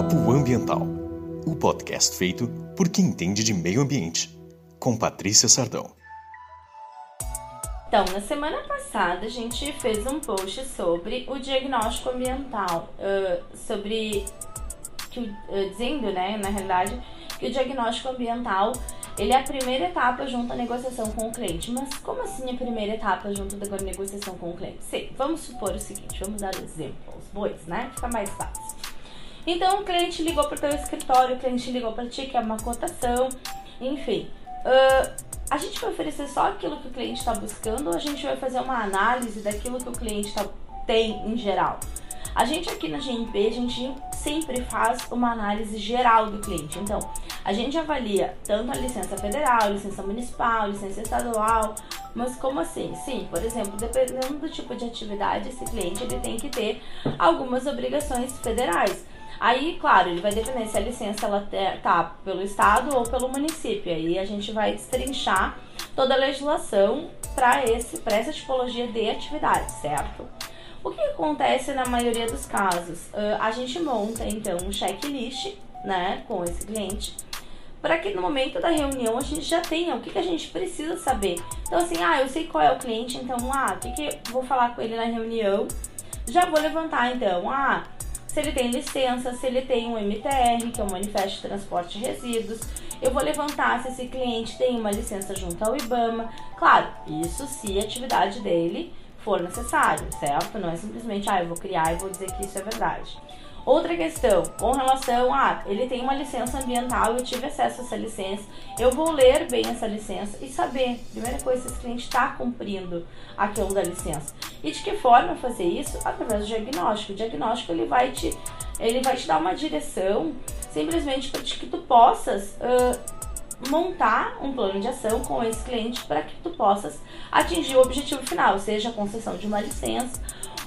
Papo Ambiental, o podcast feito por quem entende de meio ambiente, com Patrícia Sardão. Então, na semana passada a gente fez um post sobre o diagnóstico ambiental, uh, sobre que, uh, dizendo, né, na realidade, que o diagnóstico ambiental ele é a primeira etapa junto à negociação com o cliente. Mas como assim a primeira etapa junto da negociação com o cliente? Sim, vamos supor o seguinte, vamos dar exemplos, bois, né? Fica mais fácil. Então o cliente ligou para o teu escritório, o cliente ligou para ti, que é uma cotação, enfim. Uh, a gente vai oferecer só aquilo que o cliente está buscando ou a gente vai fazer uma análise daquilo que o cliente tá, tem em geral? A gente aqui na GMP, a gente sempre faz uma análise geral do cliente. Então, a gente avalia tanto a licença federal, licença municipal, licença estadual, mas como assim? Sim, por exemplo, dependendo do tipo de atividade, esse cliente ele tem que ter algumas obrigações federais. Aí, claro, ele vai depender se a licença ela tá pelo estado ou pelo município. Aí a gente vai destrinchar toda a legislação para esse para essa tipologia de atividade, certo? O que acontece na maioria dos casos? Uh, a gente monta então um checklist, né, com esse cliente, para que no momento da reunião a gente já tenha o que, que a gente precisa saber. Então assim, ah, eu sei qual é o cliente, então ah, o que que vou falar com ele na reunião? Já vou levantar então, ah, se ele tem licença, se ele tem um MTR, que é o Manifesto de Transporte de Resíduos. Eu vou levantar se esse cliente tem uma licença junto ao IBAMA. Claro, isso se a atividade dele for necessário, certo? Não é simplesmente, ah, eu vou criar e vou dizer que isso é verdade. Outra questão, com relação a ele tem uma licença ambiental, eu tive acesso a essa licença, eu vou ler bem essa licença e saber, primeira coisa, se esse cliente está cumprindo aquilo da licença. E de que forma fazer isso? Através do diagnóstico. O diagnóstico ele vai te, ele vai te dar uma direção simplesmente para que tu possas uh, montar um plano de ação com esse cliente para que tu possas atingir o objetivo final, seja a concessão de uma licença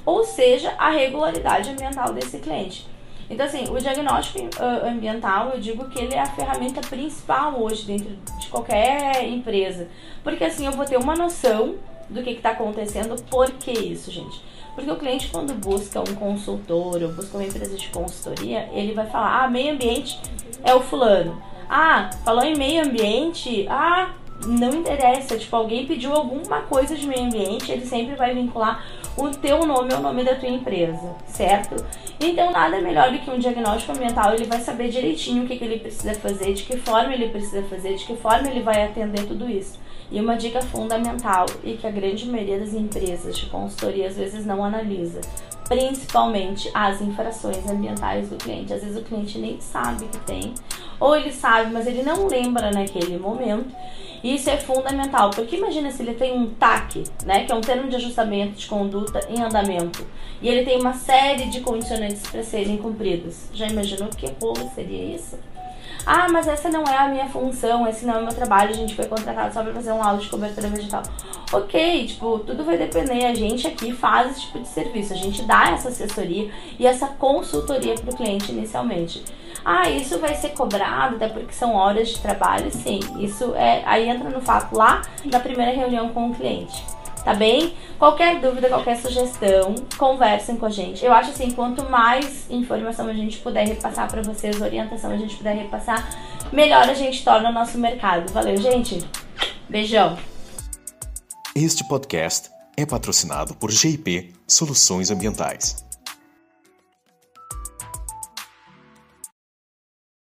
ou seja, a regularidade ambiental desse cliente. Então, assim, o diagnóstico uh, ambiental, eu digo que ele é a ferramenta principal hoje dentro de qualquer empresa. Porque, assim, eu vou ter uma noção do que está acontecendo. Por que isso, gente? Porque o cliente, quando busca um consultor ou busca uma empresa de consultoria, ele vai falar: ah, meio ambiente é o fulano. Ah, falou em meio ambiente, ah, não interessa. Tipo, alguém pediu alguma coisa de meio ambiente, ele sempre vai vincular o teu nome é o nome da tua empresa, certo? Então nada melhor do que um diagnóstico ambiental, ele vai saber direitinho o que, que ele precisa fazer, de que forma ele precisa fazer, de que forma ele vai atender tudo isso. E uma dica fundamental e que a grande maioria das empresas de consultoria às vezes não analisa, principalmente as infrações ambientais do cliente. Às vezes o cliente nem sabe que tem, ou ele sabe, mas ele não lembra naquele momento. Isso é fundamental, porque imagina se ele tem um TAC, né, que é um termo de ajustamento de conduta em andamento, e ele tem uma série de condicionantes para serem cumpridos. Já imaginou que rolo seria isso? Ah, mas essa não é a minha função, esse não é o meu trabalho, a gente foi contratado só para fazer um áudio de cobertura vegetal. Ok, tipo, tudo vai depender. A gente aqui faz esse tipo de serviço, a gente dá essa assessoria e essa consultoria para o cliente inicialmente. Ah, isso vai ser cobrado, até porque são horas de trabalho, sim. Isso é. Aí entra no fato lá da primeira reunião com o cliente tá bem? Qualquer dúvida, qualquer sugestão, conversem com a gente. Eu acho assim, quanto mais informação a gente puder repassar para vocês, orientação a gente puder repassar, melhor a gente torna o nosso mercado. Valeu, gente? Beijão. Este podcast é patrocinado por GIP Soluções Ambientais.